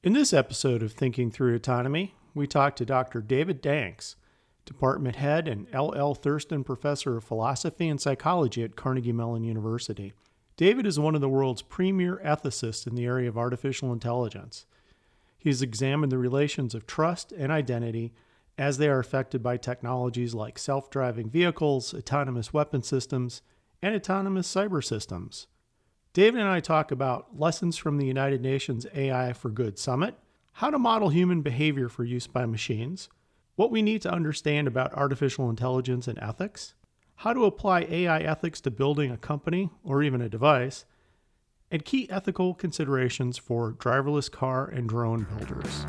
In this episode of Thinking Through Autonomy, we talk to Dr. David Danks, Department Head and L.L. Thurstone Professor of Philosophy and Psychology at Carnegie Mellon University. David is one of the world's premier ethicists in the area of artificial intelligence. He has examined the relations of trust and identity as they are affected by technologies like self driving vehicles, autonomous weapon systems, and autonomous cyber systems. David and I talk about lessons from the United Nations AI for Good Summit, how to model human behavior for use by machines, what we need to understand about artificial intelligence and ethics, how to apply AI ethics to building a company or even a device, and key ethical considerations for driverless car and drone builders.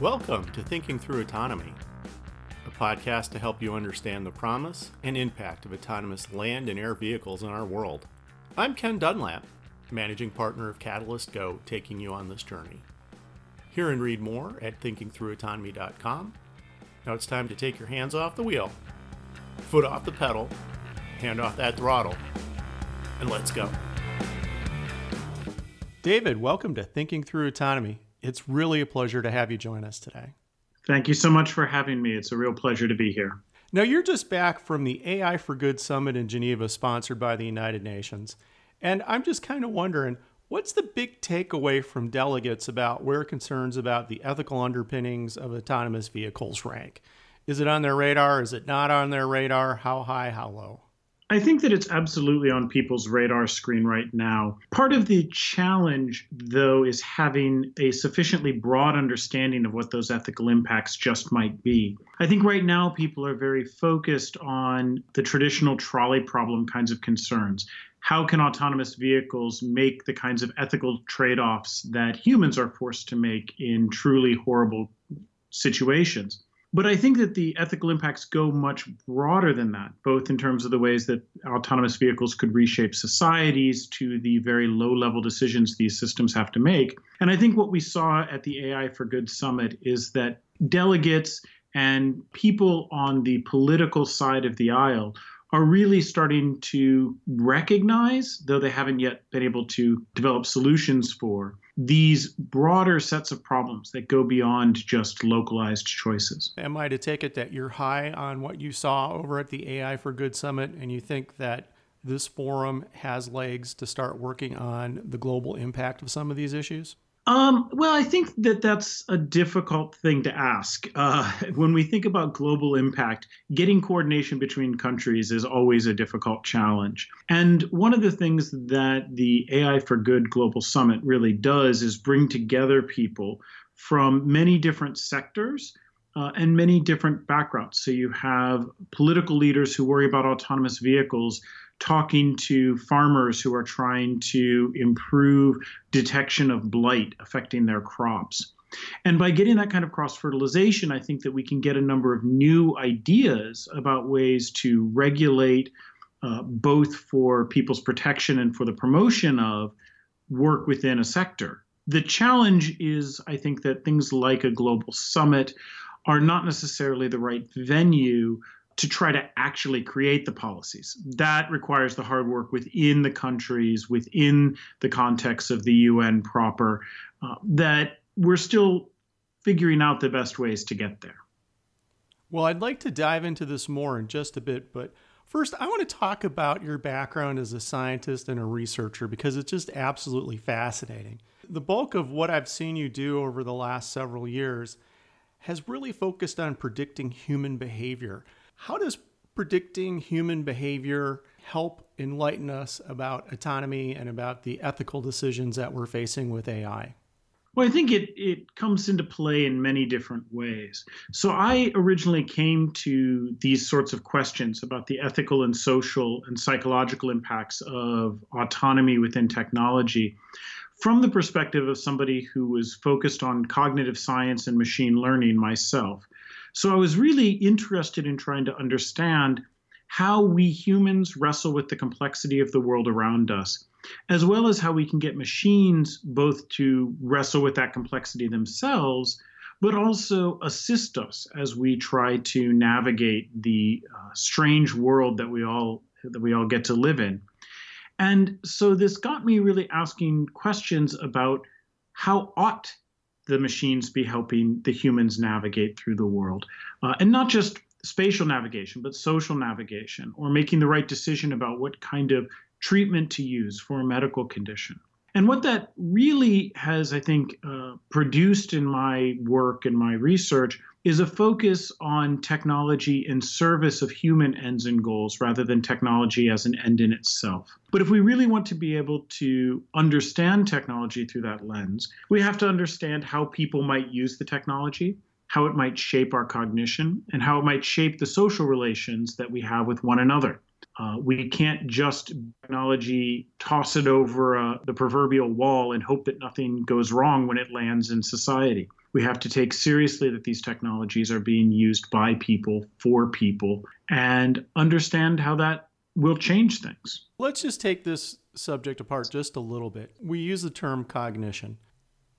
Welcome to Thinking Through Autonomy podcast to help you understand the promise and impact of autonomous land and air vehicles in our world. I'm Ken Dunlap, managing partner of Catalyst Go, taking you on this journey. Hear and read more at thinkingthroughautonomy.com. Now it's time to take your hands off the wheel, foot off the pedal, hand off that throttle, and let's go. David, welcome to Thinking Through Autonomy. It's really a pleasure to have you join us today. Thank you so much for having me. It's a real pleasure to be here. Now, you're just back from the AI for Good Summit in Geneva, sponsored by the United Nations. And I'm just kind of wondering what's the big takeaway from delegates about where concerns about the ethical underpinnings of autonomous vehicles rank? Is it on their radar? Is it not on their radar? How high, how low? I think that it's absolutely on people's radar screen right now. Part of the challenge, though, is having a sufficiently broad understanding of what those ethical impacts just might be. I think right now people are very focused on the traditional trolley problem kinds of concerns. How can autonomous vehicles make the kinds of ethical trade offs that humans are forced to make in truly horrible situations? But I think that the ethical impacts go much broader than that, both in terms of the ways that autonomous vehicles could reshape societies to the very low level decisions these systems have to make. And I think what we saw at the AI for Good Summit is that delegates and people on the political side of the aisle are really starting to recognize, though they haven't yet been able to develop solutions for, these broader sets of problems that go beyond just localized choices. Am I to take it that you're high on what you saw over at the AI for Good Summit and you think that this forum has legs to start working on the global impact of some of these issues? Um, well, I think that that's a difficult thing to ask. Uh, when we think about global impact, getting coordination between countries is always a difficult challenge. And one of the things that the AI for Good Global Summit really does is bring together people from many different sectors uh, and many different backgrounds. So you have political leaders who worry about autonomous vehicles talking to farmers who are trying to improve detection of blight affecting their crops. And by getting that kind of cross fertilization, I think that we can get a number of new ideas about ways to regulate uh, both for people's protection and for the promotion of work within a sector. The challenge is, I think, that things like a global summit are not necessarily the right venue to try to actually create the policies. That requires the hard work within the countries, within the context of the UN proper, uh, that we're still figuring out the best ways to get there. Well, I'd like to dive into this more in just a bit, but first, I want to talk about your background as a scientist and a researcher because it's just absolutely fascinating. The bulk of what I've seen you do over the last several years has really focused on predicting human behavior. How does predicting human behavior help enlighten us about autonomy and about the ethical decisions that we're facing with AI? Well, I think it, it comes into play in many different ways. So, I originally came to these sorts of questions about the ethical and social and psychological impacts of autonomy within technology from the perspective of somebody who was focused on cognitive science and machine learning myself. So I was really interested in trying to understand how we humans wrestle with the complexity of the world around us, as well as how we can get machines both to wrestle with that complexity themselves, but also assist us as we try to navigate the uh, strange world that we all that we all get to live in. And so this got me really asking questions about how ought the machines be helping the humans navigate through the world? Uh, and not just spatial navigation, but social navigation, or making the right decision about what kind of treatment to use for a medical condition. And what that really has, I think, uh, produced in my work and my research is a focus on technology in service of human ends and goals rather than technology as an end in itself. But if we really want to be able to understand technology through that lens, we have to understand how people might use the technology, how it might shape our cognition, and how it might shape the social relations that we have with one another. Uh, we can't just technology toss it over uh, the proverbial wall and hope that nothing goes wrong when it lands in society. We have to take seriously that these technologies are being used by people for people and understand how that will change things. Let's just take this subject apart just a little bit. We use the term cognition.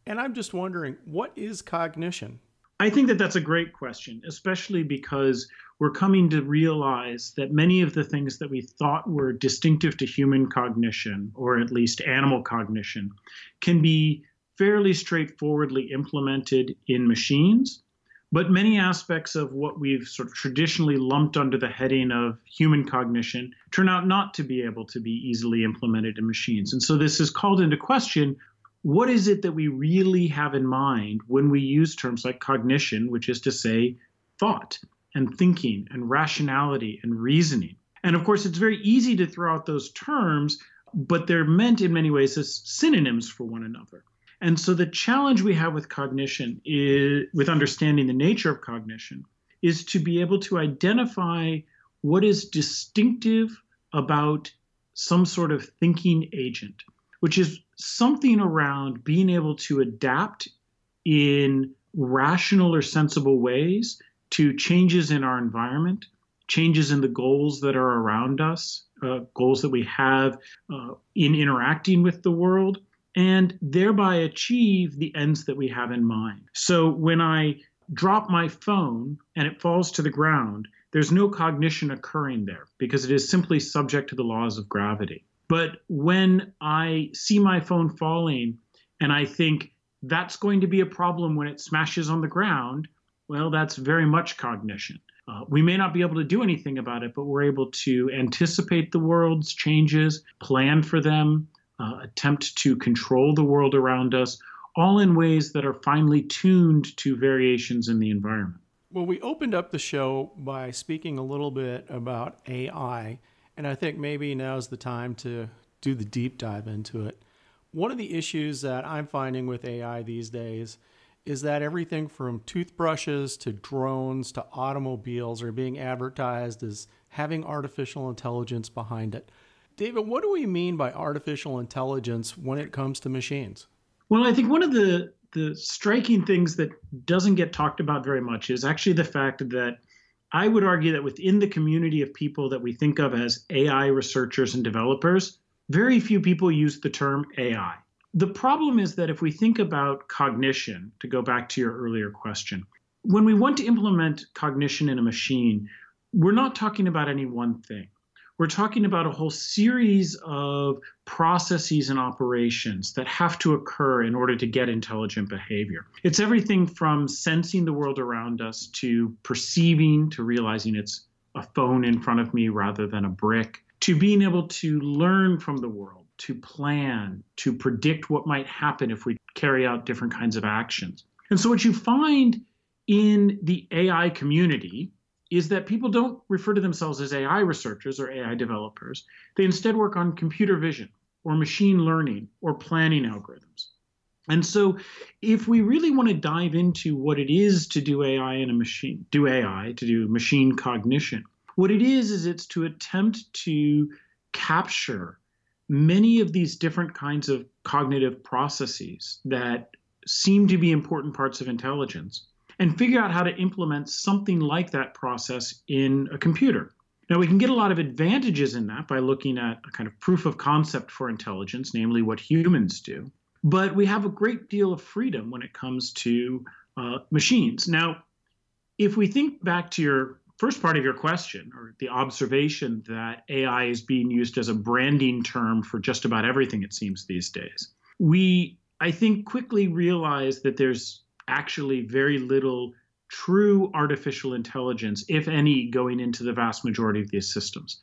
And I'm just wondering, what is cognition? I think that that's a great question, especially because we're coming to realize that many of the things that we thought were distinctive to human cognition, or at least animal cognition, can be fairly straightforwardly implemented in machines. But many aspects of what we've sort of traditionally lumped under the heading of human cognition turn out not to be able to be easily implemented in machines. And so this is called into question what is it that we really have in mind when we use terms like cognition, which is to say thought and thinking and rationality and reasoning? And of course, it's very easy to throw out those terms, but they're meant in many ways as synonyms for one another. And so the challenge we have with cognition is with understanding the nature of cognition is to be able to identify what is distinctive about some sort of thinking agent which is something around being able to adapt in rational or sensible ways to changes in our environment, changes in the goals that are around us, uh, goals that we have uh, in interacting with the world, and thereby achieve the ends that we have in mind. So when I drop my phone and it falls to the ground, there's no cognition occurring there because it is simply subject to the laws of gravity. But when I see my phone falling and I think that's going to be a problem when it smashes on the ground, well, that's very much cognition. Uh, we may not be able to do anything about it, but we're able to anticipate the world's changes, plan for them, uh, attempt to control the world around us, all in ways that are finely tuned to variations in the environment. Well, we opened up the show by speaking a little bit about AI and I think maybe now's the time to do the deep dive into it. One of the issues that I'm finding with AI these days is that everything from toothbrushes to drones to automobiles are being advertised as having artificial intelligence behind it. David, what do we mean by artificial intelligence when it comes to machines? Well, I think one of the the striking things that doesn't get talked about very much is actually the fact that I would argue that within the community of people that we think of as AI researchers and developers, very few people use the term AI. The problem is that if we think about cognition, to go back to your earlier question, when we want to implement cognition in a machine, we're not talking about any one thing we're talking about a whole series of processes and operations that have to occur in order to get intelligent behavior. It's everything from sensing the world around us to perceiving, to realizing it's a phone in front of me rather than a brick, to being able to learn from the world, to plan, to predict what might happen if we carry out different kinds of actions. And so, what you find in the AI community, is that people don't refer to themselves as AI researchers or AI developers. They instead work on computer vision or machine learning or planning algorithms. And so, if we really want to dive into what it is to do AI in a machine, do AI, to do machine cognition, what it is, is it's to attempt to capture many of these different kinds of cognitive processes that seem to be important parts of intelligence and figure out how to implement something like that process in a computer. Now, we can get a lot of advantages in that by looking at a kind of proof of concept for intelligence, namely what humans do. But we have a great deal of freedom when it comes to uh, machines. Now, if we think back to your first part of your question, or the observation that AI is being used as a branding term for just about everything, it seems, these days, we, I think, quickly realize that there's actually very little true artificial intelligence, if any, going into the vast majority of these systems.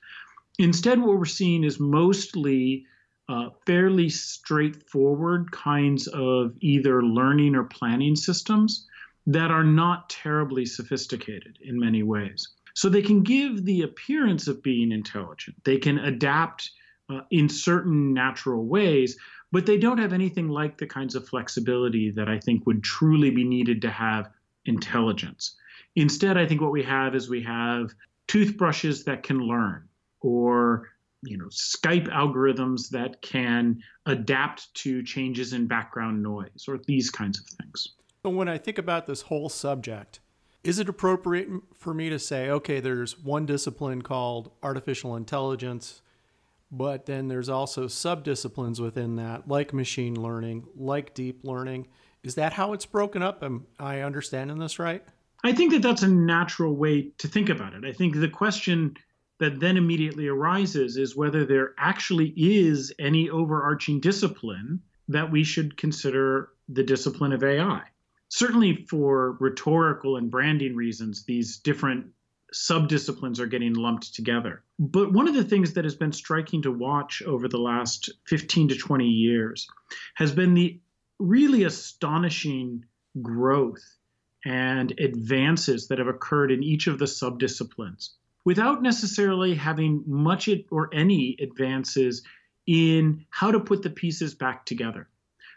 Instead, what we're seeing is mostly uh, fairly straightforward kinds of either learning or planning systems that are not terribly sophisticated in many ways. So they can give the appearance of being intelligent. They can adapt uh, in certain natural ways, but they don't have anything like the kinds of flexibility that I think would truly be needed to have intelligence. Instead, I think what we have is we have toothbrushes that can learn or you know Skype algorithms that can adapt to changes in background noise or these kinds of things. But when I think about this whole subject, is it appropriate for me to say, okay, there's one discipline called artificial intelligence, but then there's also subdisciplines within that, like machine learning, like deep learning? Is that how it's broken up? Am I understanding this right? I think that that's a natural way to think about it. I think the question that then immediately arises is whether there actually is any overarching discipline that we should consider the discipline of AI certainly for rhetorical and branding reasons, these different subdisciplines are getting lumped together. But one of the things that has been striking to watch over the last 15 to 20 years has been the really astonishing growth and advances that have occurred in each of the subdisciplines without necessarily having much or any advances in how to put the pieces back together.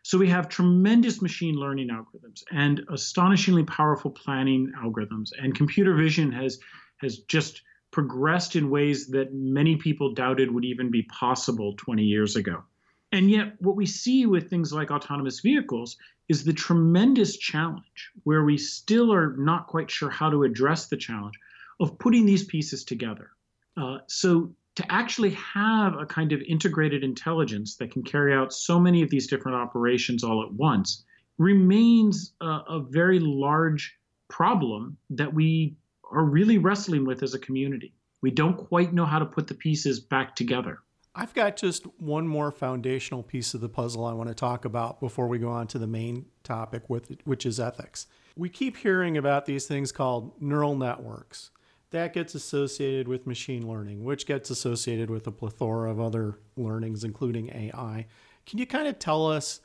So we have tremendous machine learning algorithms and astonishingly powerful planning algorithms. And computer vision has has just progressed in ways that many people doubted would even be possible 20 years ago. And yet, what we see with things like autonomous vehicles is the tremendous challenge where we still are not quite sure how to address the challenge of putting these pieces together. Uh, so, to actually have a kind of integrated intelligence that can carry out so many of these different operations all at once remains a, a, very large problem that we are really wrestling with as a community. We don't quite know how to put the pieces back together. I've got just one more foundational piece of the puzzle I want to talk about before we go on to the main topic, which is ethics. We keep hearing about these things called neural networks that gets associated with machine learning, which gets associated with a plethora of other learnings, including AI. Can you kind of tell us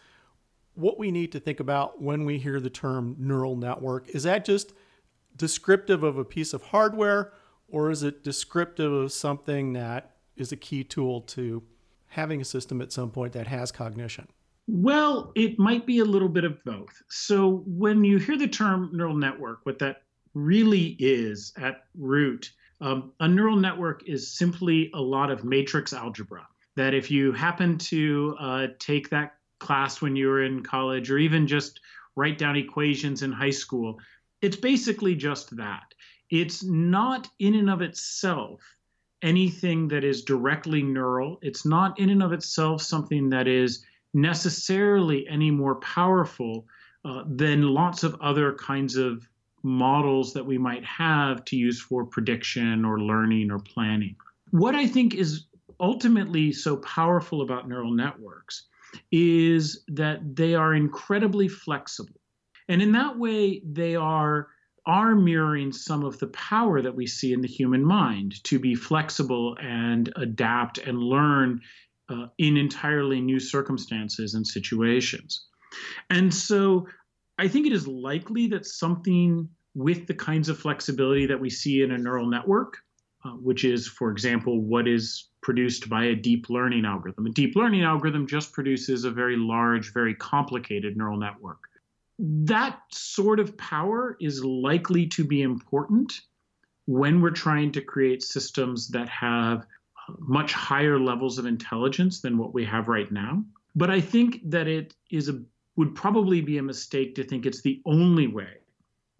what we need to think about when we hear the term neural network? Is that just descriptive of a piece of hardware, or is it descriptive of something that is a key tool to having a system at some point that has cognition? Well, it might be a little bit of both. So, when you hear the term neural network, what that really is at root. Um, a neural network is simply a lot of matrix algebra. That if you happen to uh, take that class when you were in college, or even just write down equations in high school, it's basically just that. It's not in and of itself anything that is directly neural. It's not in and of itself something that is necessarily any more powerful uh, than lots of other kinds of models that we might have to use for prediction or learning or planning. What I think is ultimately so powerful about neural networks is that they are incredibly flexible. And in that way, they are are mirroring some of the power that we see in the human mind to be flexible and adapt and learn uh, in entirely new circumstances and situations. And so I think it is likely that something with the kinds of flexibility that we see in a neural network, uh, which is, for example, what is produced by a deep learning algorithm. A deep learning algorithm just produces a very large, very complicated neural network. That sort of power is likely to be important when we're trying to create systems that have uh, much higher levels of intelligence than what we have right now. But I think that it is a would probably be a mistake to think it's the only way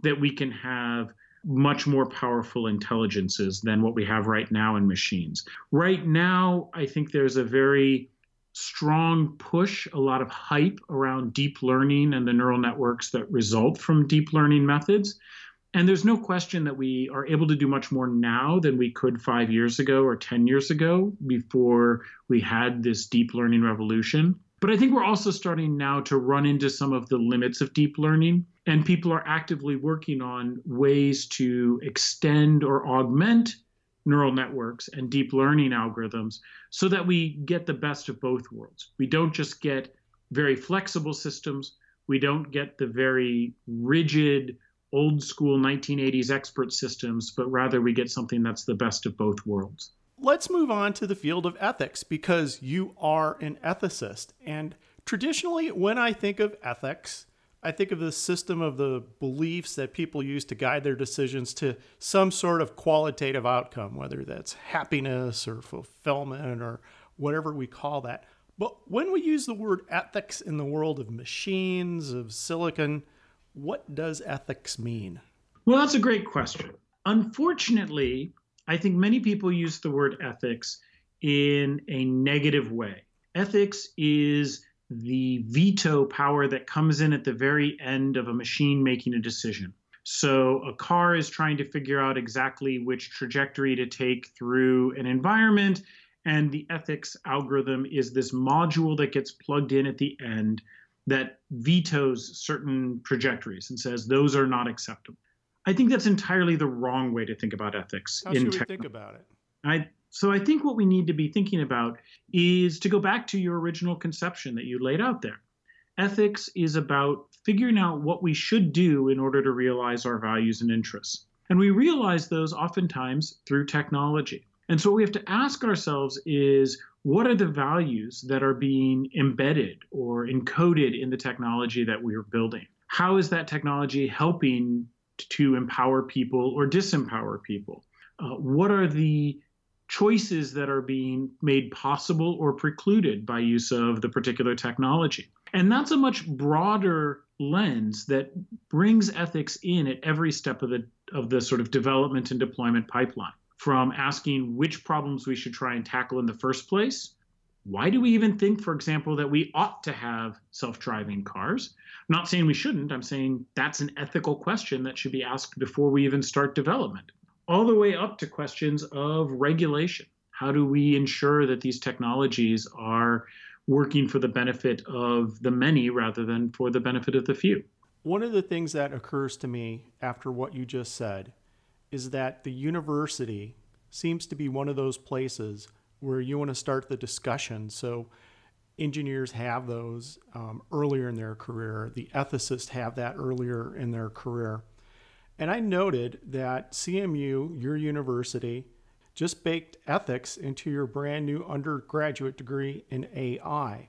that we can have much more powerful intelligences than what we have right now in machines. Right now, I think there's a very strong push, a lot of hype around deep learning and the neural networks that result from deep learning methods. And there's no question that we are able to do much more now than we could five years ago or 10 years ago before we had this deep learning revolution. But I think we're also starting now to run into some of the limits of deep learning. And people are actively working on ways to extend or augment neural networks and deep learning algorithms so that we get the best of both worlds. We don't just get very flexible systems, we don't get the very rigid, old school 1980s expert systems, but rather we get something that's the best of both worlds. Let's move on to the field of ethics because you are an ethicist. And traditionally, when I think of ethics, I think of the system of the beliefs that people use to guide their decisions to some sort of qualitative outcome, whether that's happiness or fulfillment or whatever we call that. But when we use the word ethics in the world of machines, of silicon, what does ethics mean? Well, that's a great question. Unfortunately, I think many people use the word ethics in a negative way. Ethics is the veto power that comes in at the very end of a machine making a decision. So a car is trying to figure out exactly which trajectory to take through an environment, and the ethics algorithm is this module that gets plugged in at the end that vetoes certain trajectories and says those are not acceptable. I think that's entirely the wrong way to think about ethics. How should we think about it? I so I think what we need to be thinking about is to go back to your original conception that you laid out there. Ethics is about figuring out what we should do in order to realize our values and interests. And we realize those oftentimes through technology. And so what we have to ask ourselves is what are the values that are being embedded or encoded in the technology that we are building? How is that technology helping to empower people or disempower people? Uh, what are the choices that are being made possible or precluded by use of the particular technology. And that's a much broader lens that brings ethics in at every step of the of the sort of development and deployment pipeline. From asking which problems we should try and tackle in the first place, why do we even think, for example, that we ought to have self-driving cars? I'm not saying we shouldn't. I'm saying that's an ethical question that should be asked before we even start development all the way up to questions of regulation. How do we ensure that these technologies are working for the benefit of the many rather than for the benefit of the few? One of the things that occurs to me after what you just said is that the university seems to be one of those places where you want to start the discussion. So, engineers have those um, earlier in their career, the ethicists have that earlier in their career. And I noted that CMU, your university, just baked ethics into your brand new undergraduate degree in AI.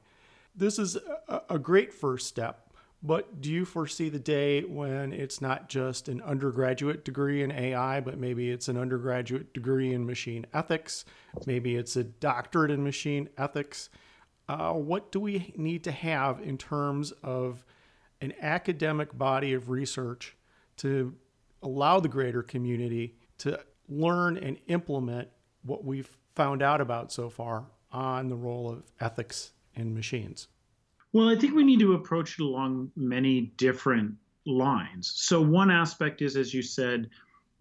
This is a, great first step, but do you foresee the day when it's not just an undergraduate degree in AI, but maybe it's an undergraduate degree in machine ethics? Maybe it's a doctorate in machine ethics? Uh, what do we need to have in terms of an academic body of research to allow the greater community to learn and implement what we've found out about so far on the role of ethics in machines? Well, I think we need to approach it along many different lines. So, one aspect is, as you said,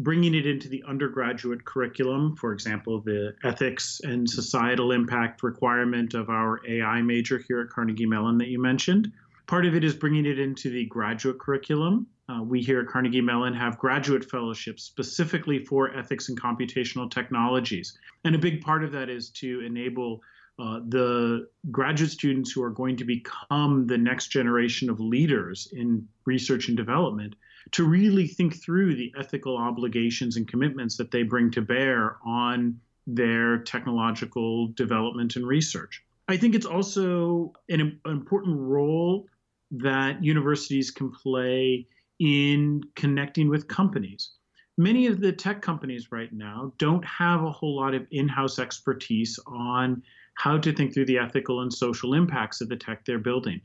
bringing it into the undergraduate curriculum, for example, the ethics and societal impact requirement of our AI major here at Carnegie Mellon that you mentioned. Part of it is bringing it into the graduate curriculum. Uh, we here at Carnegie Mellon have graduate fellowships specifically for ethics and computational technologies. And a big part of that is to enable uh, the graduate students who are going to become the next generation of leaders in research and development to really think through the ethical obligations and commitments that they bring to bear on their technological development and research. I think it's also an, an important role that universities can play in connecting with companies. Many of the tech companies right now don't have a whole lot of in house expertise on how to think through the ethical and social impacts of the tech they're building.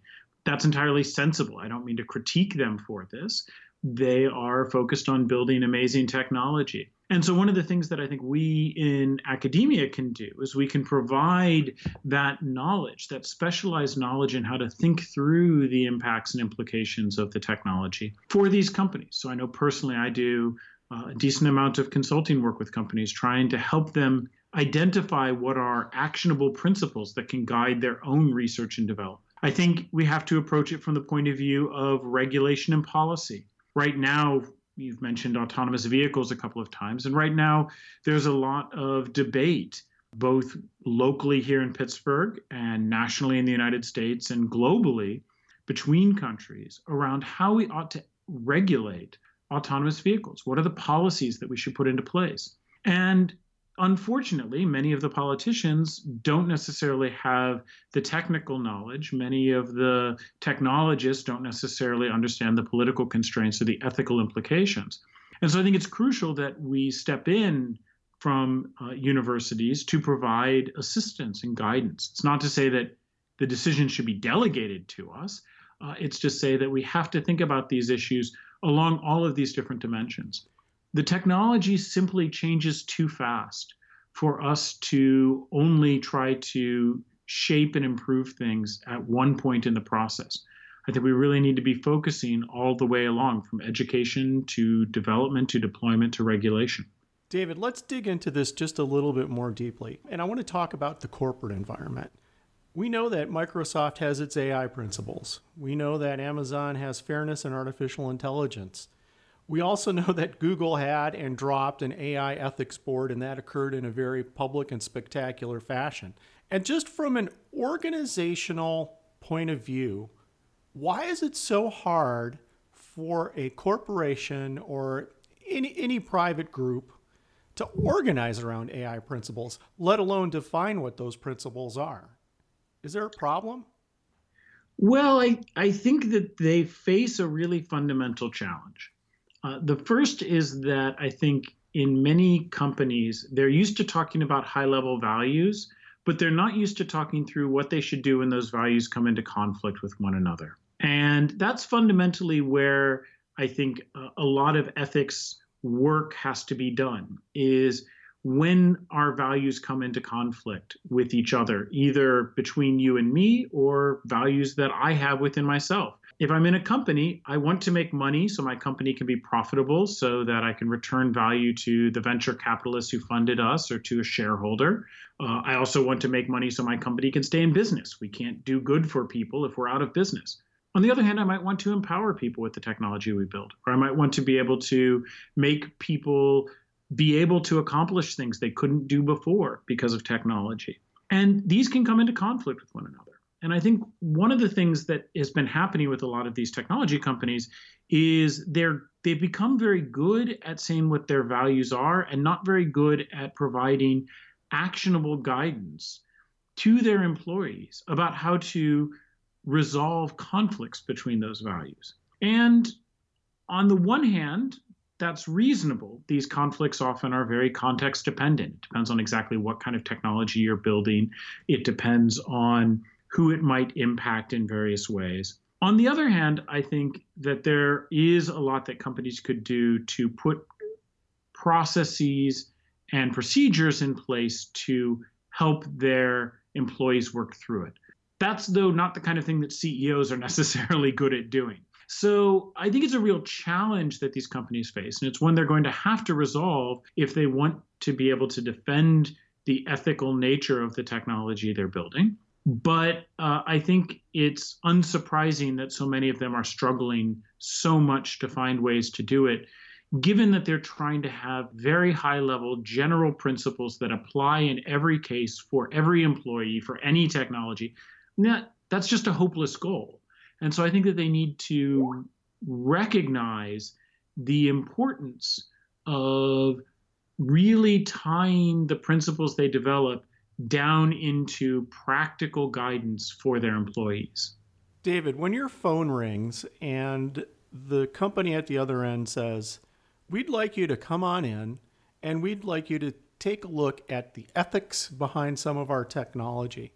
That's entirely sensible. I don't mean to critique them for this, they are focused on building amazing technology. And so, one of the things that I think we in academia can do is we can provide that knowledge, that specialized knowledge in how to think through the impacts and implications of the technology for these companies. So, I know personally I do uh, a decent amount of consulting work with companies trying to help them identify what are actionable principles that can guide their own research and development. I think we have to approach it from the point of view of regulation and policy. Right now, you've mentioned autonomous vehicles a couple of times, and right now there's a lot of debate, both locally here in Pittsburgh and nationally in the United States and globally between countries around how we ought to regulate autonomous vehicles. What are the policies that we should put into place? And unfortunately, many of the politicians don't necessarily have the technical knowledge. Many of the technologists don't necessarily understand the political constraints or the ethical implications. And so I think it's crucial that we step in from uh, universities to provide assistance and guidance. It's not to say that the decision should be delegated to us. Uh, it's to say that we have to think about these issues along all of these different dimensions the technology simply changes too fast for us to only try to shape and improve things at one point in the process. I think we really need to be focusing all the way along from education to development to deployment to regulation. David, let's dig into this just a little bit more deeply. And I want to talk about the corporate environment. We know that Microsoft has its AI principles. We know that Amazon has fairness and artificial intelligence. We also know that Google had and dropped an AI ethics board, and that occurred in a very public and spectacular fashion. And just from an organizational point of view, why is it so hard for a corporation or any, any private group to organize around AI principles, let alone define what those principles are? Is there a problem? Well, I, I think that they face a really fundamental challenge. Uh, the first is that I think in many companies, they're used to talking about high level values, but they're not used to talking through what they should do when those values come into conflict with one another. And that's fundamentally where I think a, a lot of ethics work has to be done is when our values come into conflict with each other, either between you and me or values that I have within myself if I'm in a company, I want to make money so my company can be profitable so that I can return value to the venture capitalists who funded us or to a shareholder. Uh, I also want to make money so my company can stay in business. We can't do good for people if we're out of business. On the other hand, I might want to empower people with the technology we build, or I might want to be able to make people be able to accomplish things they couldn't do before because of technology. And these can come into conflict with one another. And I think one of the things that has been happening with a lot of these technology companies is they're they've become very good at saying what their values are and not very good at providing actionable guidance to their employees about how to resolve conflicts between those values. And on the one hand, that's reasonable. These conflicts often are very context dependent. It depends on exactly what kind of technology you're building. It depends on who it might impact in various ways. On the other hand, I think that there is a lot that companies could do to put processes and procedures in place to help their employees work through it. That's, though, not the kind of thing that CEOs are necessarily good at doing. So I think it's a real challenge that these companies face, and it's one they're going to have to resolve if they want to be able to defend the ethical nature of the technology they're building but uh, I think it's unsurprising that so many of them are struggling so much to find ways to do it, given that they're trying to have very high level general principles that apply in every case for every employee for any technology. That, that's just a hopeless goal. And so I think that they need to recognize the importance of really tying the principles they develop down into practical guidance for their employees. David, when your phone rings and the company at the other end says, We'd like you to come on in and we'd like you to take a look at the ethics behind some of our technology.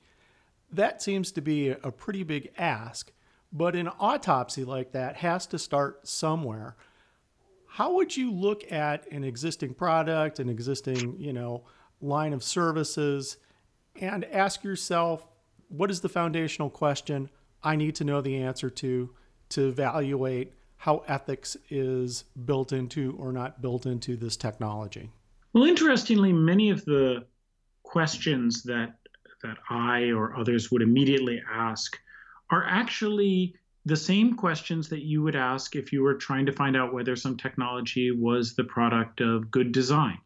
That seems to be a pretty big ask, but an autopsy like that has to start somewhere. how would you look at an existing product, an existing, you know, line of services and ask yourself, what is the foundational question I need to know the answer to to evaluate how ethics is built into or not built into this technology? Well, interestingly, many of the questions that that I or others would immediately ask are actually the same questions that you would ask if you were trying to find out whether some technology was the product of good design.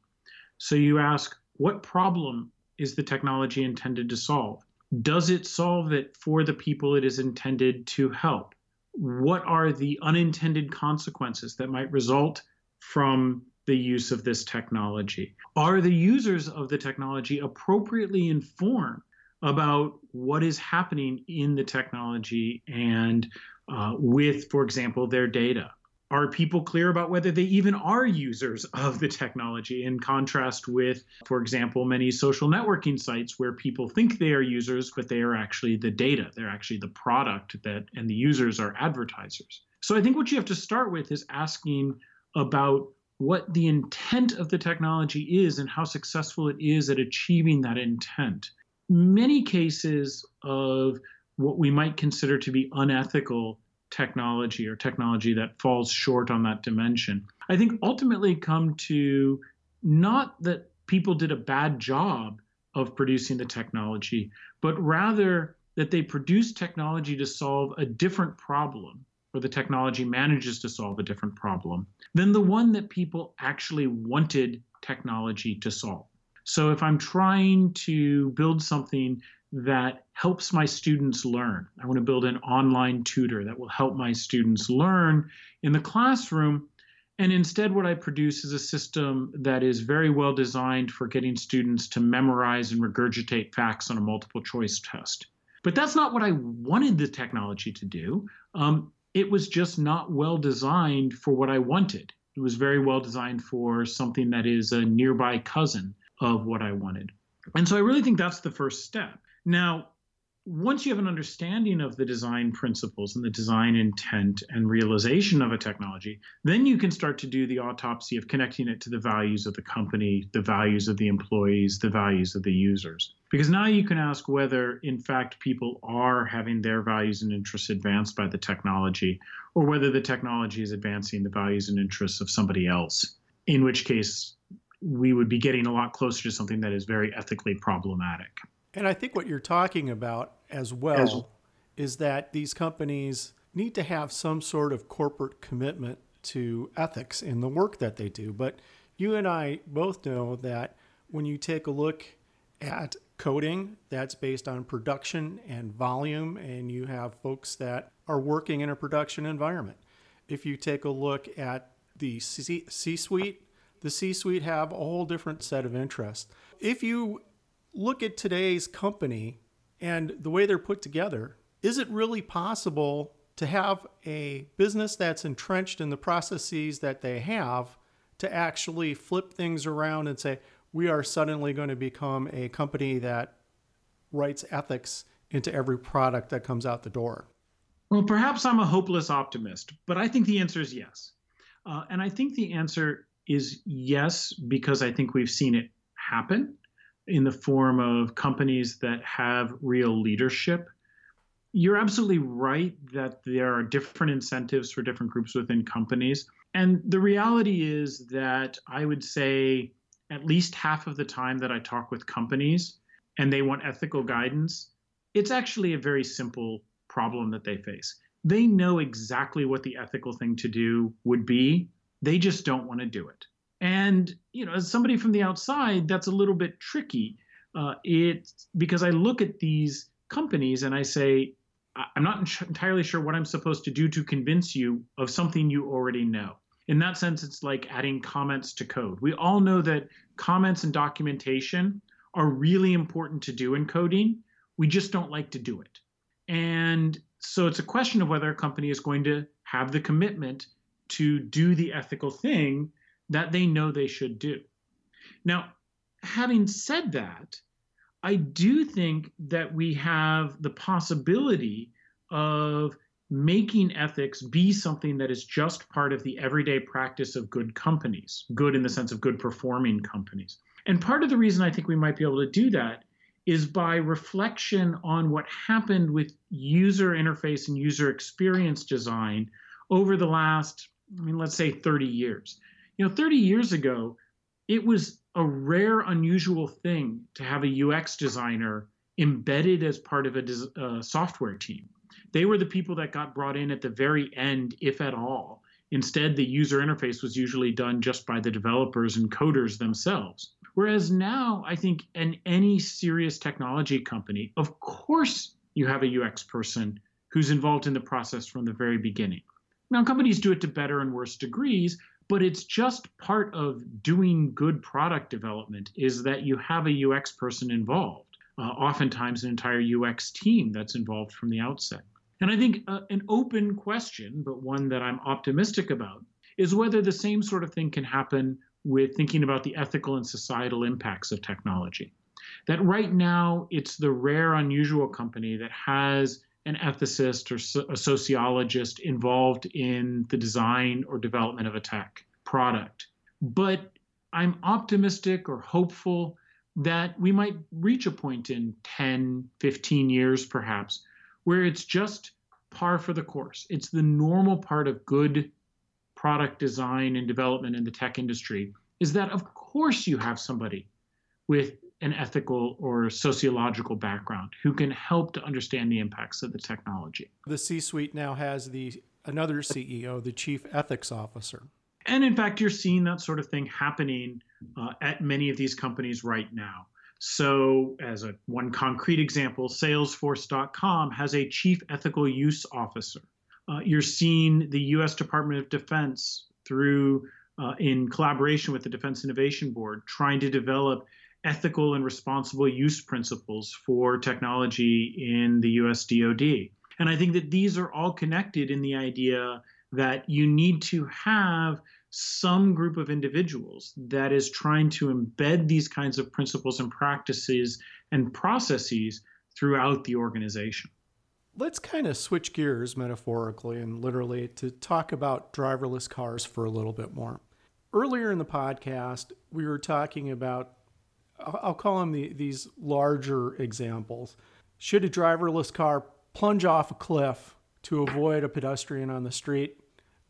So you ask, what problem is the technology intended to solve? Does it solve it for the people it is intended to help? What are the unintended consequences that might result from the use of this technology? Are the users of the technology appropriately informed about what is happening in the technology and uh, with, for example, their data? Are people clear about whether they even are users of the technology in contrast with, for example, many social networking sites where people think they are users, but they are actually the data. They're actually the product that, and the users are advertisers. So I think what you have to start with is asking about what the intent of the technology is and how successful it is at achieving that intent. Many cases of what we might consider to be unethical technology or technology that falls short on that dimension, I think ultimately come to not that people did a bad job of producing the technology, but rather that they produced technology to solve a different problem or the technology manages to solve a different problem than the one that people actually wanted technology to solve. So if I'm trying to build something that helps my students learn, I want to build an online tutor that will help my students learn in the classroom. And instead, what I produce is a system that is very well designed for getting students to memorize and regurgitate facts on a multiple choice test. But that's not what I wanted the technology to do. Um, it was just not well designed for what I wanted. It was very well designed for something that is a nearby cousin of what I wanted. And so I really think that's the first step. Now, once you have an understanding of the design principles and the design intent and realization of a technology, then you can start to do the autopsy of connecting it to the values of the company, the values of the employees, the values of the users. Because now you can ask whether, in fact, people are having their values and interests advanced by the technology, or whether the technology is advancing the values and interests of somebody else, in which case we would be getting a lot closer to something that is very ethically problematic. And I think what you're talking about as well as, is that these companies need to have some sort of corporate commitment to ethics in the work that they do. But you and I both know that when you take a look at coding that's based on production and volume, and you have folks that are working in a production environment. If you take a look at the C suite, the C suite have a whole different set of interests. If you look at today's company and the way they're put together, is it really possible to have a business that's entrenched in the processes that they have to actually flip things around and say, we are suddenly going to become a company that writes ethics into every product that comes out the door? Well, perhaps I'm a hopeless optimist, but I think the answer is yes. Uh, and I think the answer is yes because I think we've seen it happen in the form of companies that have real leadership. You're absolutely right that there are different incentives for different groups within companies. And the reality is that I would say at least half of the time that I talk with companies and they want ethical guidance, it's actually a very simple problem that they face. They know exactly what the ethical thing to do would be, they just don't want to do it. And you know, as somebody from the outside, that's a little bit tricky. Uh, it's because I look at these companies and I say, I'm not entirely sure what I'm supposed to do to convince you of something you already know. In that sense, it's like adding comments to code. We all know that comments and documentation are really important to do in coding. We just don't like to do it. And so it's a question of whether a company is going to have the commitment to do the ethical thing that they know they should do. Now, having said that, I do think that we have the possibility of making ethics be something that is just part of the everyday practice of good companies, good in the sense of good performing companies. And part of the reason I think we might be able to do that is by reflection on what happened with user interface and user experience design over the last, I mean, let's say 30 years. You know, 30 years ago, it was a rare, unusual thing to have a UX designer embedded as part of a uh, software team. They were the people that got brought in at the very end, if at all. Instead, the user interface was usually done just by the developers and coders themselves. Whereas now, I think in any serious technology company, of course, you have a UX person who's involved in the process from the very beginning. Now, companies do it to better and worse degrees, but it's just part of doing good product development is that you have a UX person involved, uh, oftentimes an entire UX team that's involved from the outset. And I think uh, an open question, but one that I'm optimistic about, is whether the same sort of thing can happen with thinking about the ethical and societal impacts of technology. That right now, it's the rare, unusual company that has an ethicist or a sociologist involved in the design or development of a tech product. But I'm optimistic or hopeful that we might reach a point in 10, 15 years perhaps where it's just par for the course. It's the normal part of good product design and development in the tech industry is that of course you have somebody with an ethical or sociological background who can help to understand the impacts of the technology. The C-suite now has the another CEO, the chief ethics officer. And in fact, you're seeing that sort of thing happening uh, at many of these companies right now. So, as a one concrete example, Salesforce.com has a chief ethical use officer. Uh, you're seeing the U.S. Department of Defense through, uh, in collaboration with the Defense Innovation Board, trying to develop ethical and responsible use principles for technology in the U.S. DoD. And I think that these are all connected in the idea that you need to have some group of individuals that is trying to embed these kinds of principles and practices and processes throughout the organization. Let's kind of switch gears metaphorically and literally to talk about driverless cars for a little bit more. Earlier in the podcast, we were talking about, I'll call them the, these larger examples. Should a driverless car plunge off a cliff to avoid a pedestrian on the street?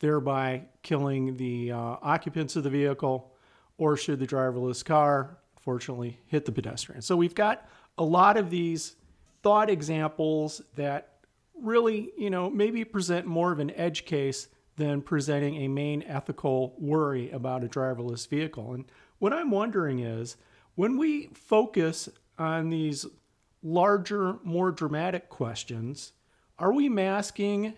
thereby killing the uh, occupants of the vehicle, or should the driverless car, fortunately, hit the pedestrian? So we've got a lot of these thought examples that really, you know, maybe present more of an edge case than presenting a main ethical worry about a driverless vehicle. And what I'm wondering is when we focus on these larger, more dramatic questions, are we masking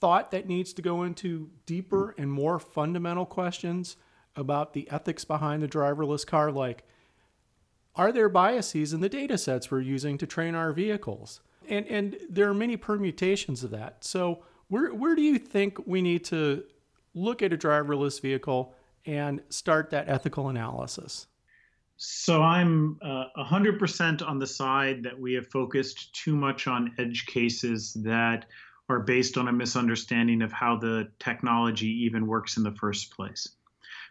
thought that needs to go into deeper and more fundamental questions about the ethics behind the driverless car? Like are there biases in the data sets we're using to train our vehicles? And and there are many permutations of that. So where where do you think we need to look at a driverless vehicle and start that ethical analysis so I'm uh, 100% on the side that we have focused too much on edge cases that are based on a misunderstanding of how the technology even works in the first place.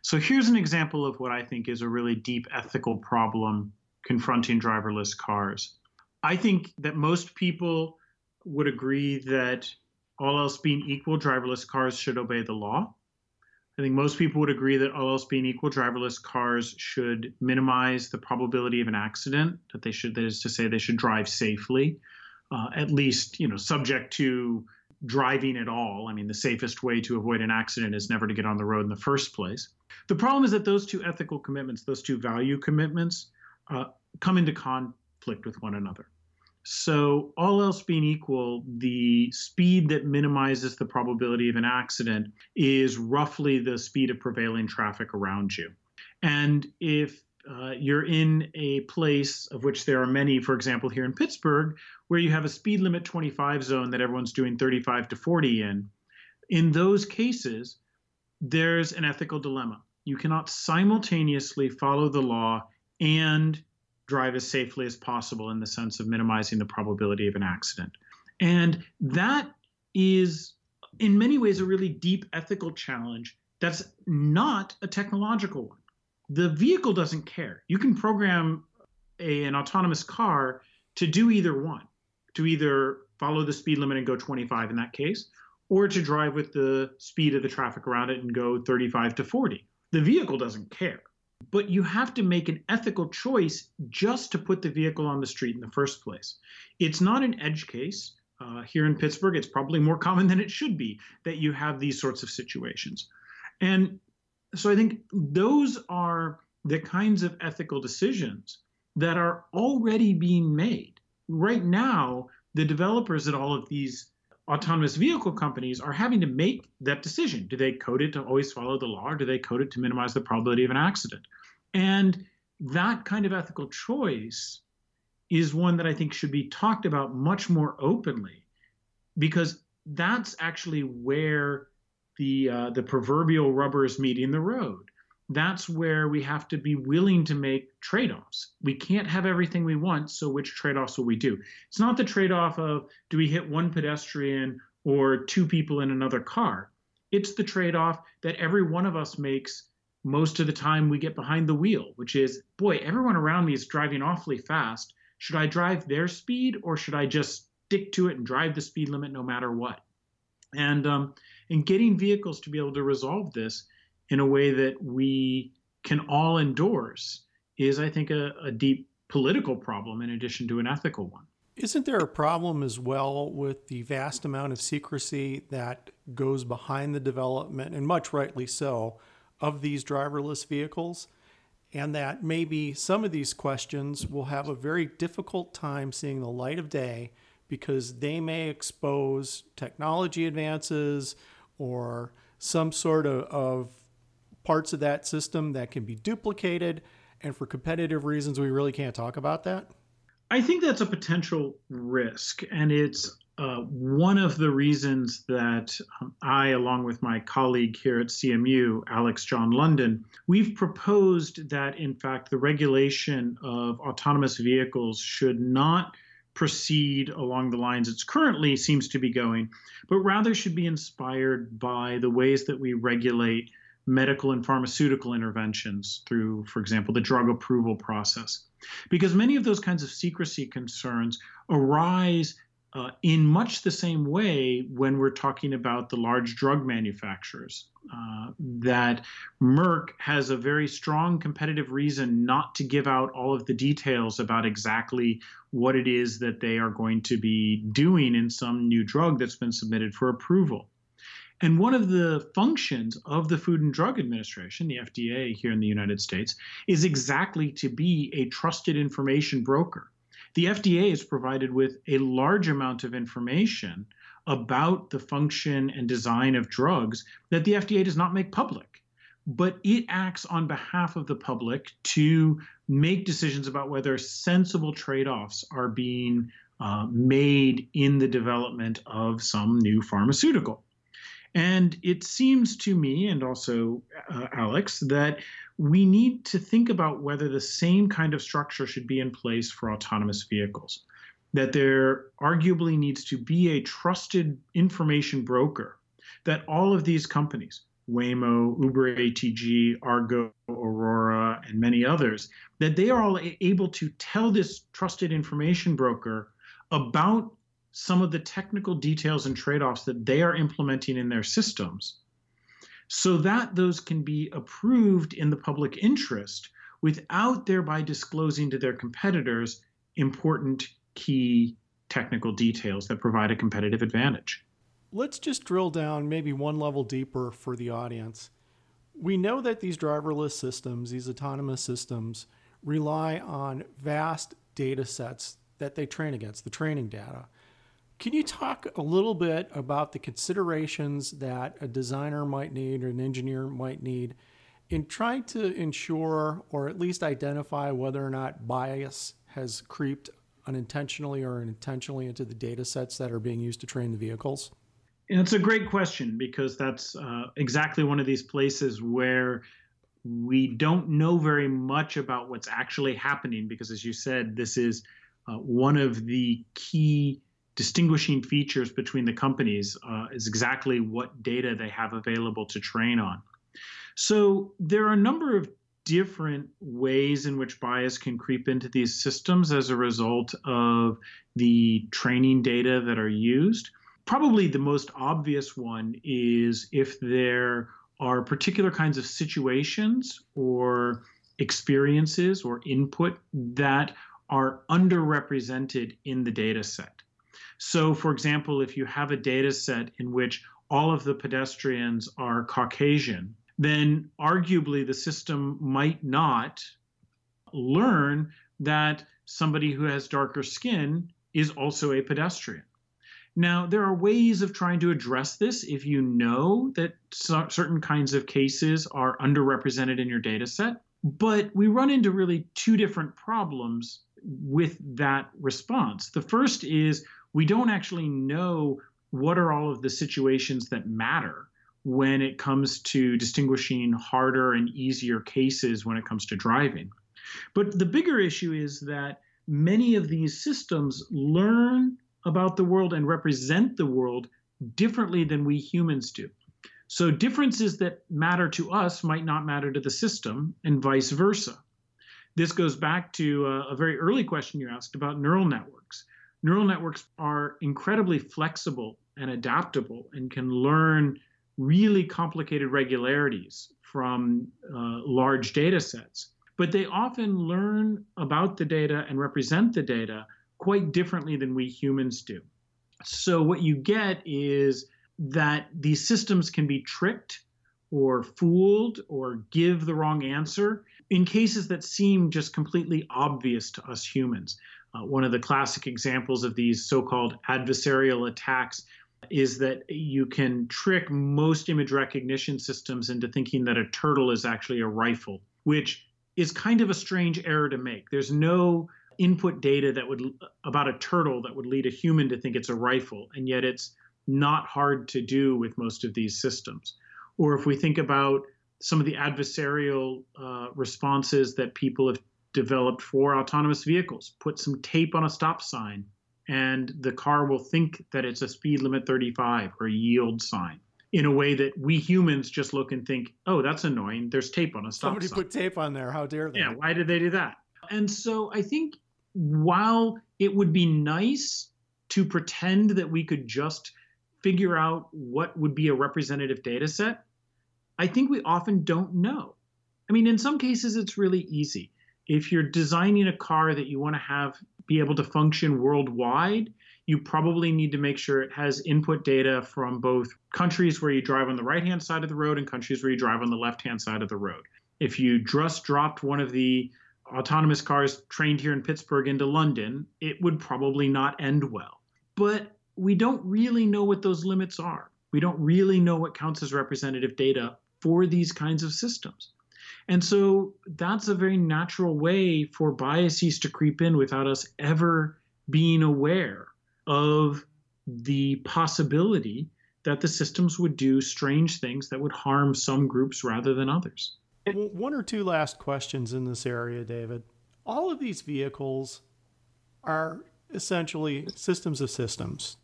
So here's an example of what I think is a really deep ethical problem confronting driverless cars. I think that most people would agree that all else being equal, driverless cars should obey the law. I think most people would agree that all else being equal, driverless cars should minimize the probability of an accident, that they should, that is to say, they should drive safely uh, at least you know subject to driving at all. I mean, the safest way to avoid an accident is never to get on the road in the first place. The problem is that those two ethical commitments, those two value commitments, uh, come into conflict with one another. So, all else being equal, the speed that minimizes the probability of an accident is roughly the speed of prevailing traffic around you. And if uh, you're in a place of which there are many, for example, here in Pittsburgh, where you have a speed limit 25 zone that everyone's doing 35 to 40 in. In those cases, there's an ethical dilemma. You cannot simultaneously follow the law and drive as safely as possible in the sense of minimizing the probability of an accident. And that is in many ways a really deep ethical challenge that's not a technological one. The vehicle doesn't care. You can program a, an autonomous car to do either one, to either follow the speed limit and go 25 in that case, or to drive with the speed of the traffic around it and go 35 to 40. The vehicle doesn't care. But you have to make an ethical choice just to put the vehicle on the street in the first place. It's not an edge case. Uh, here in Pittsburgh, it's probably more common than it should be that you have these sorts of situations. And so I think those are the kinds of ethical decisions that are already being made. Right now, the developers at all of these autonomous vehicle companies are having to make that decision. Do they code it to always follow the law, or do they code it to minimize the probability of an accident? And that kind of ethical choice is one that I think should be talked about much more openly, because that's actually where the uh, the proverbial rubber is meeting the road. That's where we have to be willing to make trade-offs. We can't have everything we want, so which trade-offs will we do? It's not the trade-off of do we hit one pedestrian or two people in another car. It's the trade-off that every one of us makes most of the time we get behind the wheel, which is, boy, everyone around me is driving awfully fast. Should I drive their speed or should I just stick to it and drive the speed limit no matter what? And um, and getting vehicles to be able to resolve this in a way that we can all endorse is, I think, a, a deep political problem in addition to an ethical one. Isn't there a problem as well with the vast amount of secrecy that goes behind the development, and much rightly so, of these driverless vehicles? And that maybe some of these questions will have a very difficult time seeing the light of day because they may expose technology advances or some sort of, of parts of that system that can be duplicated. And for competitive reasons, we really can't talk about that? I think that's a potential risk. And it's uh, one of the reasons that um, I, along with my colleague here at CMU, Alex John London, we've proposed that, in fact, the regulation of autonomous vehicles should not proceed along the lines it's currently seems to be going, but rather should be inspired by the ways that we regulate medical and pharmaceutical interventions through, for example, the drug approval process. Because many of those kinds of secrecy concerns arise uh, in much the same way when we're talking about the large drug manufacturers. Uh, that Merck has a very strong competitive reason not to give out all of the details about exactly what it is that they are going to be doing in some new drug that's been submitted for approval. And one of the functions of the Food and Drug Administration, the FDA here in the United States, is exactly to be a trusted information broker. The FDA is provided with a large amount of information about the function and design of drugs that the FDA does not make public. But it acts on behalf of the public to make decisions about whether sensible trade offs are being uh, made in the development of some new pharmaceutical. And it seems to me, and also uh, Alex, that we need to think about whether the same kind of structure should be in place for autonomous vehicles. That there arguably needs to be a trusted information broker that all of these companies, Waymo, Uber ATG, Argo, Aurora, and many others, that they are all able to tell this trusted information broker about some of the technical details and trade offs that they are implementing in their systems so that those can be approved in the public interest without thereby disclosing to their competitors important key technical details that provide a competitive advantage. Let's just drill down maybe one level deeper for the audience. We know that these driverless systems, these autonomous systems, rely on vast data sets that they train against, the training data. Can you talk a little bit about the considerations that a designer might need or an engineer might need in trying to ensure or at least identify whether or not bias has creeped unintentionally or intentionally into the data sets that are being used to train the vehicles? It's a great question because that's uh, exactly one of these places where we don't know very much about what's actually happening because, as you said, this is uh, one of the key distinguishing features between the companies uh, is exactly what data they have available to train on. So there are a number of different ways in which bias can creep into these systems as a result of the training data that are used. Probably the most obvious one is if there are particular kinds of situations or experiences or input that are underrepresented in the data set. So, for example, if you have a data set in which all of the pedestrians are Caucasian, then arguably the system might not learn that somebody who has darker skin is also a pedestrian. Now, there are ways of trying to address this if you know that certain kinds of cases are underrepresented in your data set. But we run into really two different problems with that response. The first is we don't actually know what are all of the situations that matter when it comes to distinguishing harder and easier cases when it comes to driving. But the bigger issue is that many of these systems learn about the world and represent the world differently than we humans do. So, differences that matter to us might not matter to the system, and vice versa. This goes back to a, a very early question you asked about neural networks. Neural networks are incredibly flexible and adaptable and can learn really complicated regularities from uh, large data sets. But they often learn about the data and represent the data quite differently than we humans do. So, what you get is that these systems can be tricked or fooled or give the wrong answer in cases that seem just completely obvious to us humans. Uh, one of the classic examples of these so called adversarial attacks is that you can trick most image recognition systems into thinking that a turtle is actually a rifle, which is kind of a strange error to make. There's no input data that would about a turtle that would lead a human to think it's a rifle, and yet it's not hard to do with most of these systems. Or if we think about some of the adversarial uh, responses that people have developed for autonomous vehicles, put some tape on a stop sign and the car will think that it's a speed limit 35 or a yield sign in a way that we humans just look and think, oh, that's annoying. There's tape on a stop Somebody sign. Somebody put tape on there. How dare they? Yeah, why did they do that? And so I think while it would be nice to pretend that we could just figure out what would be a representative data set, I think we often don't know. I mean, in some cases, it's really easy. If you're designing a car that you want to have be able to function worldwide, you probably need to make sure it has input data from both countries where you drive on the right hand side of the road and countries where you drive on the left hand side of the road. If you just dropped one of the autonomous cars trained here in Pittsburgh into London, it would probably not end well. But we don't really know what those limits are. We don't really know what counts as representative data for these kinds of systems. And so that's a very natural way for biases to creep in without us ever being aware of the possibility that the systems would do strange things that would harm some groups rather than others. One or two last questions in this area, David. All of these vehicles are essentially systems of systems.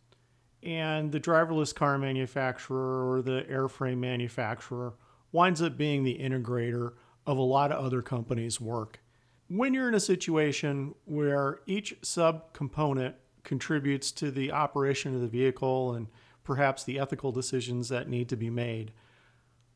And the driverless car manufacturer or the airframe manufacturer winds up being the integrator of a lot of other companies' work. When you're in a situation where each subcomponent contributes to the operation of the vehicle and perhaps the ethical decisions that need to be made,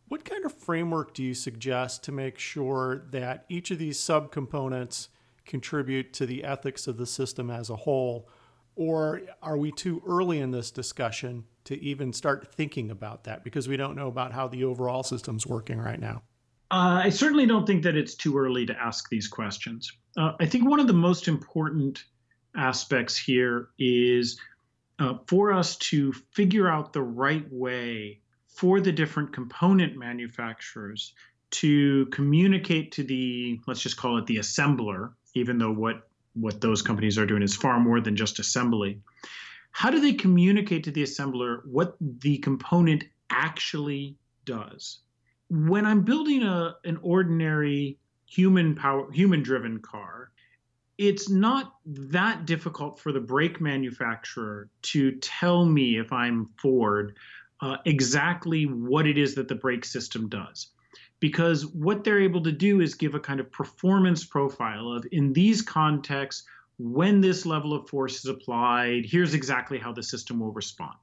what kind of framework do you suggest to make sure that each of these subcomponents contribute to the ethics of the system as a whole? Or are we too early in this discussion to even start thinking about that because we don't know about how the overall system's working right now? Uh, I certainly don't think that it's too early to ask these questions. Uh, I think one of the most important aspects here is uh, for us to figure out the right way for the different component manufacturers to communicate to the, let's just call it the assembler, even though what what those companies are doing is far more than just assembly. How do they communicate to the assembler what the component actually does? When I'm building a an ordinary human power human driven car, it's not that difficult for the brake manufacturer to tell me if I'm Ford uh, exactly what it is that the brake system does. Because what they're able to do is give a kind of performance profile of in these contexts, when this level of force is applied, here's exactly how the system will respond.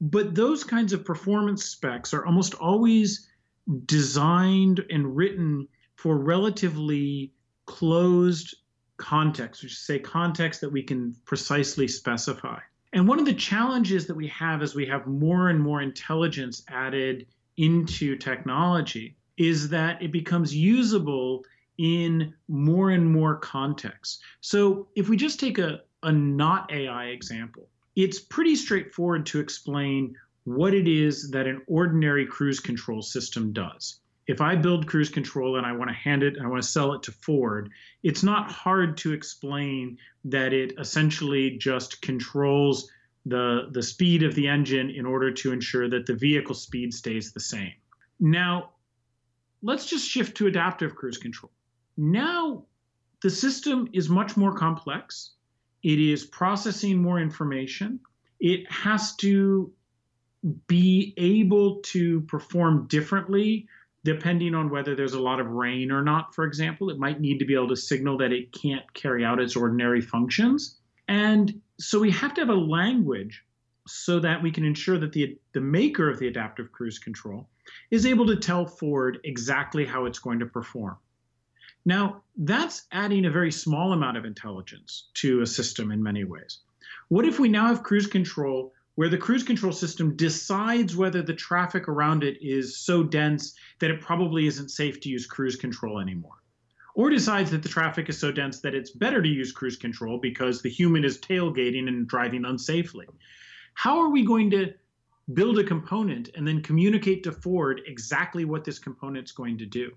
But those kinds of performance specs are almost always designed and written for relatively closed context, which say context that we can precisely specify. And one of the challenges that we have as we have more and more intelligence added into technology is that it becomes usable in more and more contexts. So if we just take a, a not AI example, it's pretty straightforward to explain what it is that an ordinary cruise control system does if I build cruise control and I want to hand it and I want to sell it to Ford, it's not hard to explain that it essentially just controls the, the speed of the engine in order to ensure that the vehicle speed stays the same. Now, let's just shift to adaptive cruise control. Now, the system is much more complex. It is processing more information. It has to be able to perform differently depending on whether there's a lot of rain or not, for example, it might need to be able to signal that it can't carry out its ordinary functions. And so we have to have a language so that we can ensure that the, the maker of the adaptive cruise control is able to tell Ford exactly how it's going to perform. Now, that's adding a very small amount of intelligence to a system in many ways. What if we now have cruise control where the cruise control system decides whether the traffic around it is so dense that it probably isn't safe to use cruise control anymore. Or decides that the traffic is so dense that it's better to use cruise control because the human is tailgating and driving unsafely. How are we going to build a component and then communicate to Ford exactly what this component's going to do?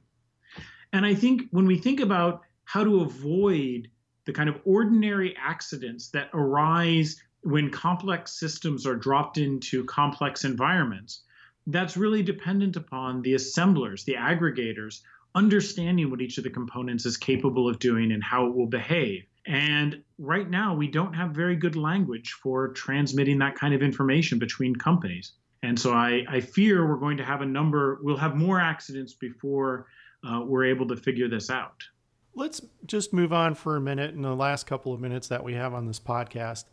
And I think when we think about how to avoid the kind of ordinary accidents that arise when complex systems are dropped into complex environments, that's really dependent upon the assemblers, the aggregators, understanding what each of the components is capable of doing and how it will behave. And right now, we don't have very good language for transmitting that kind of information between companies. And so I, I fear we're going to have a number, we'll have more accidents before uh, we're able to figure this out. Let's just move on for a minute in the last couple of minutes that we have on this podcast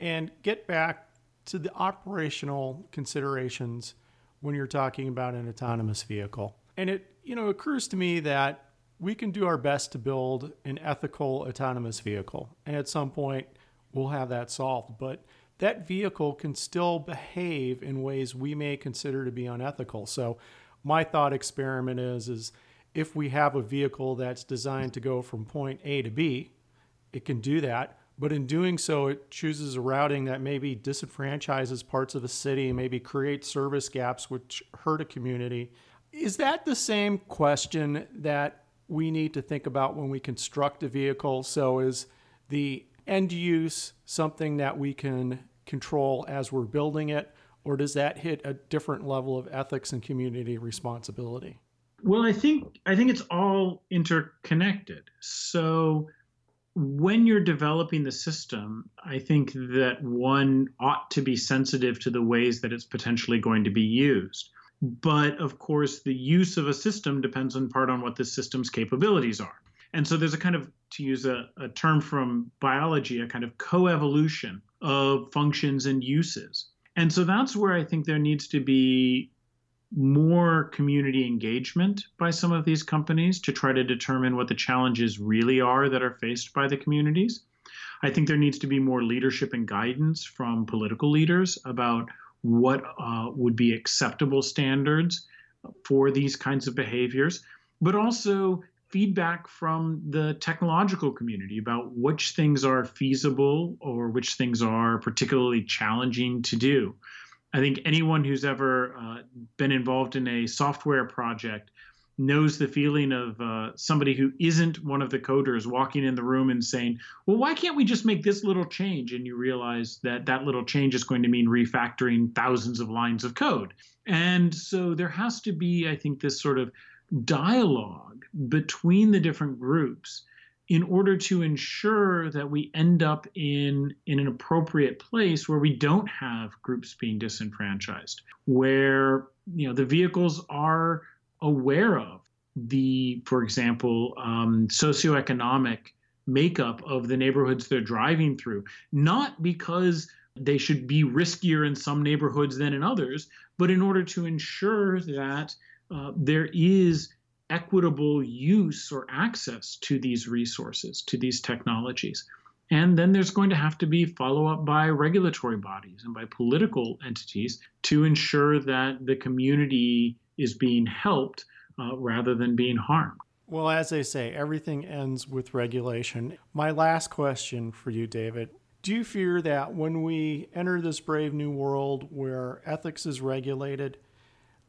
and get back to the operational considerations when you're talking about an autonomous vehicle. And it, you know, occurs to me that we can do our best to build an ethical autonomous vehicle. And at some point, we'll have that solved. But that vehicle can still behave in ways we may consider to be unethical. So, my thought experiment is, is if we have a vehicle that's designed to go from point A to B, it can do that. But in doing so, it chooses a routing that maybe disenfranchises parts of a city, maybe creates service gaps which hurt a community. Is that the same question that we need to think about when we construct a vehicle? So, is the end use something that we can control as we're building it, or does that hit a different level of ethics and community responsibility? Well, I think I think it's all interconnected. So when you're developing the system, I think that one ought to be sensitive to the ways that it's potentially going to be used. But of course, the use of a system depends in part on what the system's capabilities are. And so there's a kind of, to use a, a term from biology, a kind of coevolution of functions and uses. And so that's where I think there needs to be more community engagement by some of these companies to try to determine what the challenges really are that are faced by the communities. I think there needs to be more leadership and guidance from political leaders about what uh, would be acceptable standards for these kinds of behaviors, but also feedback from the technological community about which things are feasible or which things are particularly challenging to do. I think anyone who's ever uh, been involved in a software project knows the feeling of uh, somebody who isn't one of the coders walking in the room and saying, Well, why can't we just make this little change? And you realize that that little change is going to mean refactoring thousands of lines of code. And so there has to be, I think, this sort of dialogue between the different groups in order to ensure that we end up in, in an appropriate place where we don't have groups being disenfranchised, where you know the vehicles are aware of the, for example, um, socioeconomic makeup of the neighborhoods they're driving through, not because they should be riskier in some neighborhoods than in others, but in order to ensure that uh, there is equitable use or access to these resources, to these technologies. And then there's going to have to be follow up by regulatory bodies and by political entities to ensure that the community is being helped uh, rather than being harmed. Well, as they say, everything ends with regulation. My last question for you, David do you fear that when we enter this brave new world where ethics is regulated,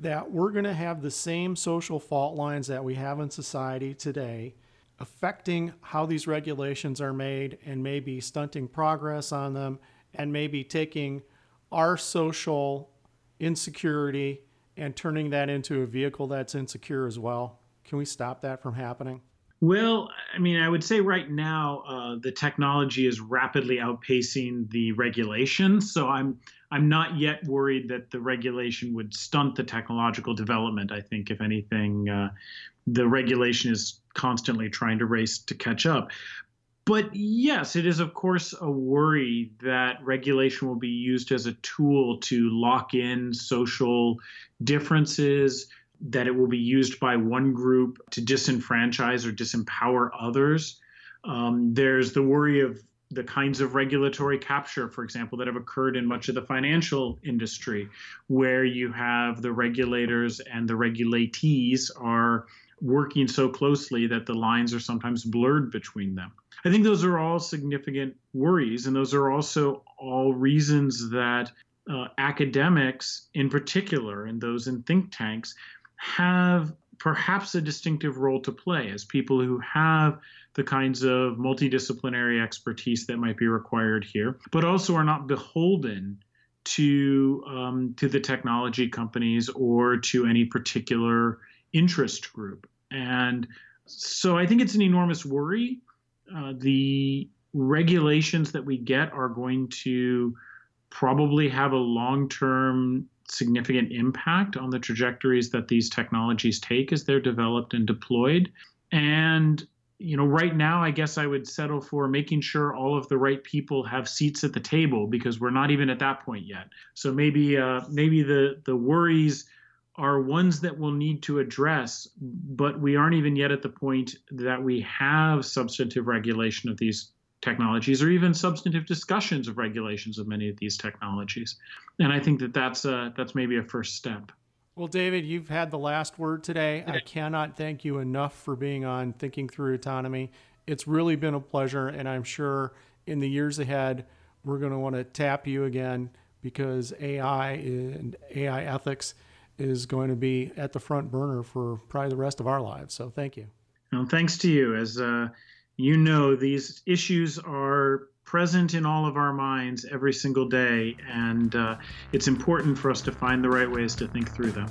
that we're going to have the same social fault lines that we have in society today, affecting how these regulations are made and maybe stunting progress on them and maybe taking our social insecurity and turning that into a vehicle that's insecure as well? Can we stop that from happening? Well, I mean, I would say right now uh, the technology is rapidly outpacing the regulation. So I'm I'm not yet worried that the regulation would stunt the technological development. I think, if anything, uh, the regulation is constantly trying to race to catch up. But yes, it is, of course, a worry that regulation will be used as a tool to lock in social differences, that it will be used by one group to disenfranchise or disempower others. Um, there's the worry of the kinds of regulatory capture, for example, that have occurred in much of the financial industry, where you have the regulators and the regulatees are working so closely that the lines are sometimes blurred between them. I think those are all significant worries, and those are also all reasons that uh, academics, in particular, and those in think tanks, have perhaps a distinctive role to play as people who have the kinds of multidisciplinary expertise that might be required here, but also are not beholden to um, to the technology companies or to any particular interest group. And so I think it's an enormous worry. Uh, the regulations that we get are going to probably have a long term significant impact on the trajectories that these technologies take as they're developed and deployed. And you know, right now, I guess I would settle for making sure all of the right people have seats at the table because we're not even at that point yet. So maybe, uh, maybe the the worries are ones that we'll need to address, but we aren't even yet at the point that we have substantive regulation of these technologies or even substantive discussions of regulations of many of these technologies. And I think that that's uh, that's maybe a first step. Well, David, you've had the last word today. I cannot thank you enough for being on Thinking Through Autonomy. It's really been a pleasure, and I'm sure in the years ahead we're going to want to tap you again because AI and AI ethics is going to be at the front burner for probably the rest of our lives. So, thank you. Well, thanks to you. As uh, you know these issues are present in all of our minds every single day, and uh, it's important for us to find the right ways to think through them.